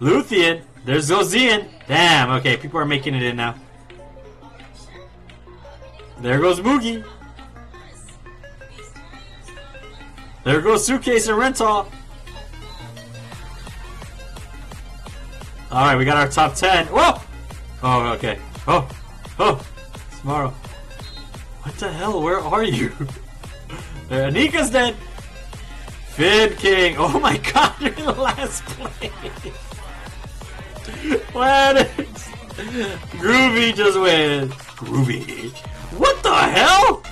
Luthien. There's Zozian. Damn. Okay, people are making it in now. There goes Boogie. There goes Suitcase and Rental. Alright, we got our top 10. Whoa! Oh, okay. Oh, oh, Tomorrow. What the hell? Where are you? Anika's dead. Fid King. Oh my god, you're in the last place. Planets. Groovy just wins. Groovy. What the hell?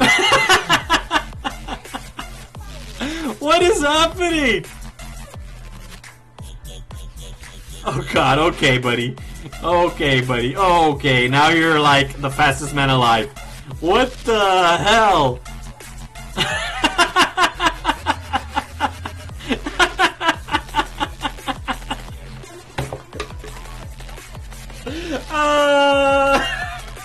what is happening? Oh god, okay, buddy. Okay, buddy. Okay, now you're like the fastest man alive. What the hell? Uh...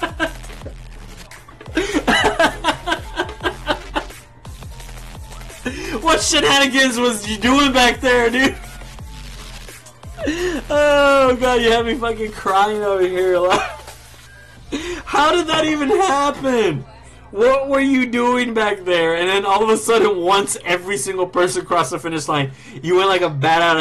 what shenanigans was you doing back there, dude? Oh god, you have me fucking crying over here. How did that even happen? What were you doing back there? And then all of a sudden, once every single person crossed the finish line, you went like a bat out of